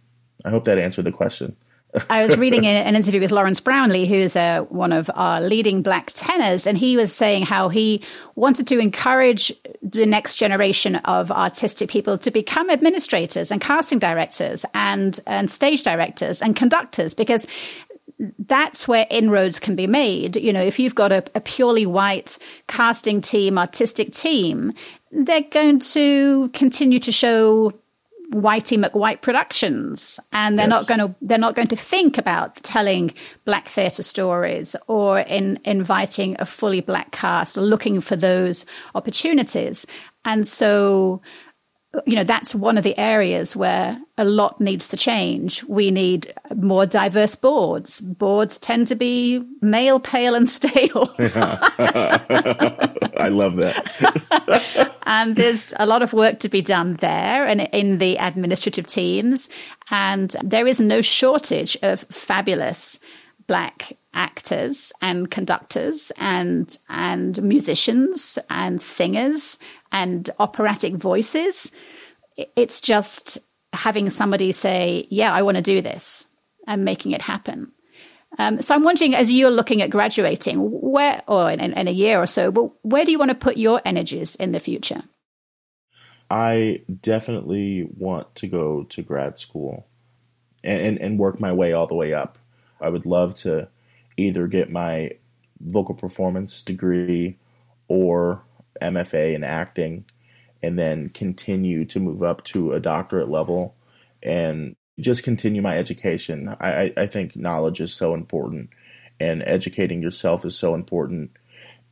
I hope that answered the question. I was reading an interview with Lawrence Brownlee, who is uh, one of our leading black tenors, and he was saying how he wanted to encourage the next generation of artistic people to become administrators and casting directors and, and stage directors and conductors because that's where inroads can be made. You know, if you've got a, a purely white casting team, artistic team, they're going to continue to show Whitey McWhite productions, and they're not going to they're not going to think about telling black theatre stories or in inviting a fully black cast or looking for those opportunities. And so, you know, that's one of the areas where a lot needs to change. We need more diverse boards. Boards tend to be male, pale, and stale. I love that. and there's a lot of work to be done there and in the administrative teams. And there is no shortage of fabulous black actors and conductors and and musicians and singers and operatic voices. It's just having somebody say, "Yeah, I want to do this," and making it happen. Um, so I'm wondering, as you're looking at graduating, where, or in, in a year or so, but where do you want to put your energies in the future? I definitely want to go to grad school and, and, and work my way all the way up. I would love to either get my vocal performance degree or MFA in acting and then continue to move up to a doctorate level and just continue my education. I, I, think knowledge is so important and educating yourself is so important.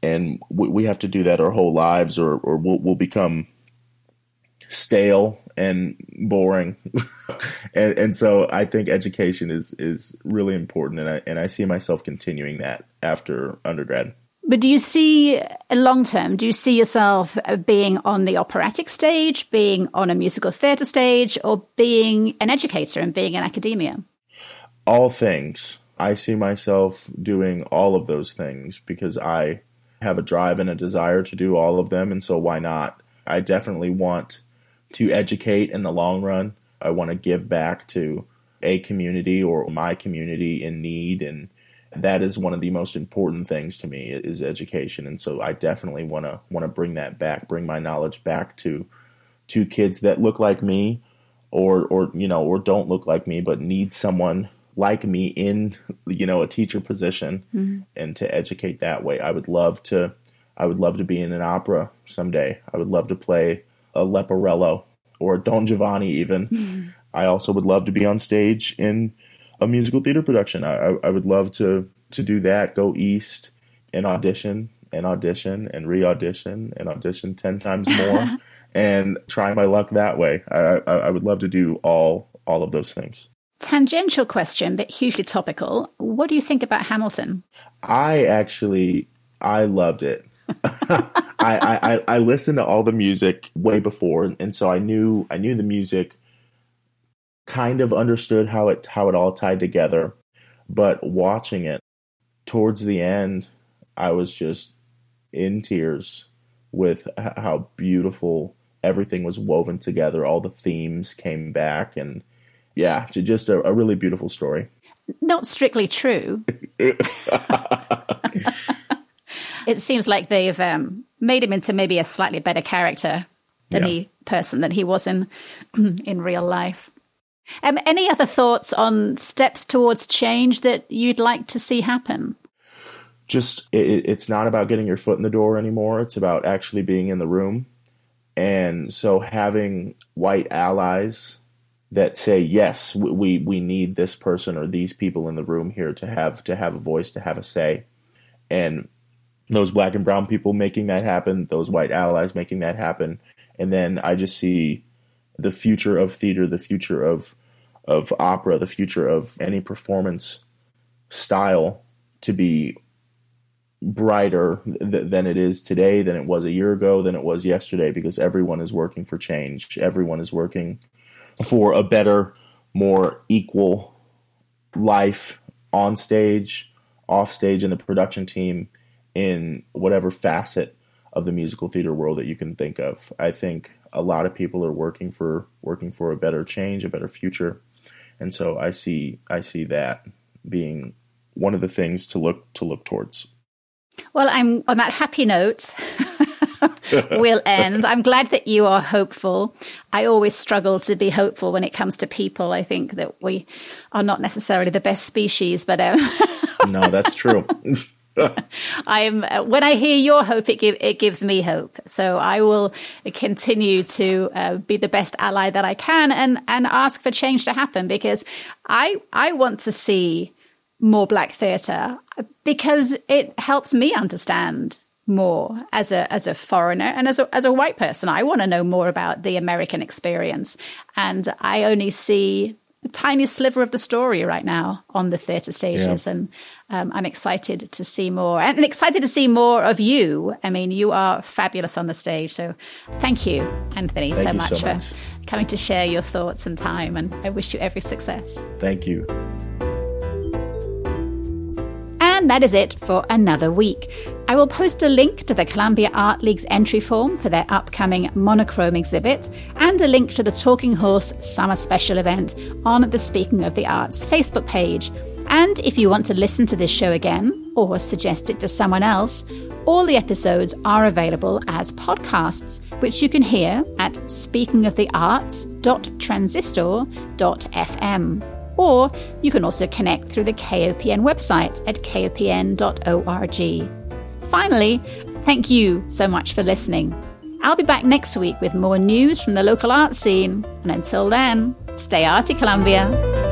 And we, we have to do that our whole lives or, or we'll, we'll become stale and boring. and, and so I think education is, is really important. And I, and I see myself continuing that after undergrad. But do you see long term? Do you see yourself uh, being on the operatic stage, being on a musical theatre stage, or being an educator and being in academia? all things. I see myself doing all of those things because I have a drive and a desire to do all of them. And so why not? I definitely want to educate in the long run. I want to give back to a community or my community in need and that is one of the most important things to me is education and so i definitely want to want to bring that back bring my knowledge back to to kids that look like me or or you know or don't look like me but need someone like me in you know a teacher position mm-hmm. and to educate that way i would love to i would love to be in an opera someday i would love to play a leporello or don giovanni even mm-hmm. i also would love to be on stage in a musical theater production. I, I, I would love to to do that. Go east and audition and audition and re-audition and audition ten times more and try my luck that way. I, I, I would love to do all all of those things. Tangential question, but hugely topical. What do you think about Hamilton? I actually I loved it. I, I, I listened to all the music way before, and so I knew I knew the music kind of understood how it how it all tied together, but watching it towards the end, I was just in tears with how beautiful everything was woven together. All the themes came back, and yeah, just a, a really beautiful story. Not strictly true. it seems like they've um, made him into maybe a slightly better character than yeah. he person that he was in in real life. Um, any other thoughts on steps towards change that you'd like to see happen? Just, it, it's not about getting your foot in the door anymore. It's about actually being in the room. And so having white allies that say, yes, we, we need this person or these people in the room here to have, to have a voice, to have a say. And those black and brown people making that happen, those white allies making that happen. And then I just see the future of theater, the future of of opera, the future of any performance style to be brighter th- than it is today, than it was a year ago, than it was yesterday, because everyone is working for change. Everyone is working for a better, more equal life on stage, off stage, in the production team, in whatever facet of the musical theater world that you can think of. I think a lot of people are working for working for a better change, a better future, and so I see I see that being one of the things to look to look towards. Well, I'm on that happy note. We'll end. I'm glad that you are hopeful. I always struggle to be hopeful when it comes to people. I think that we are not necessarily the best species, but um, no, that's true. I'm when I hear your hope, it give, it gives me hope. So I will continue to uh, be the best ally that I can and and ask for change to happen because I I want to see more black theatre because it helps me understand more as a as a foreigner and as a as a white person. I want to know more about the American experience, and I only see a tiny sliver of the story right now on the theatre stages, yeah. and um, I'm excited to see more and excited to see more of you. I mean, you are fabulous on the stage. So thank you, Anthony, thank so, you much so much for coming to share your thoughts and time. And I wish you every success. Thank you. And that is it for another week. I will post a link to the Columbia Art League's entry form for their upcoming monochrome exhibit and a link to the Talking Horse Summer Special event on the Speaking of the Arts Facebook page. And if you want to listen to this show again or suggest it to someone else, all the episodes are available as podcasts, which you can hear at speakingofthearts.transistor.fm. Or you can also connect through the KOPN website at kopn.org. Finally, thank you so much for listening. I'll be back next week with more news from the local art scene. And until then, stay arty, Columbia.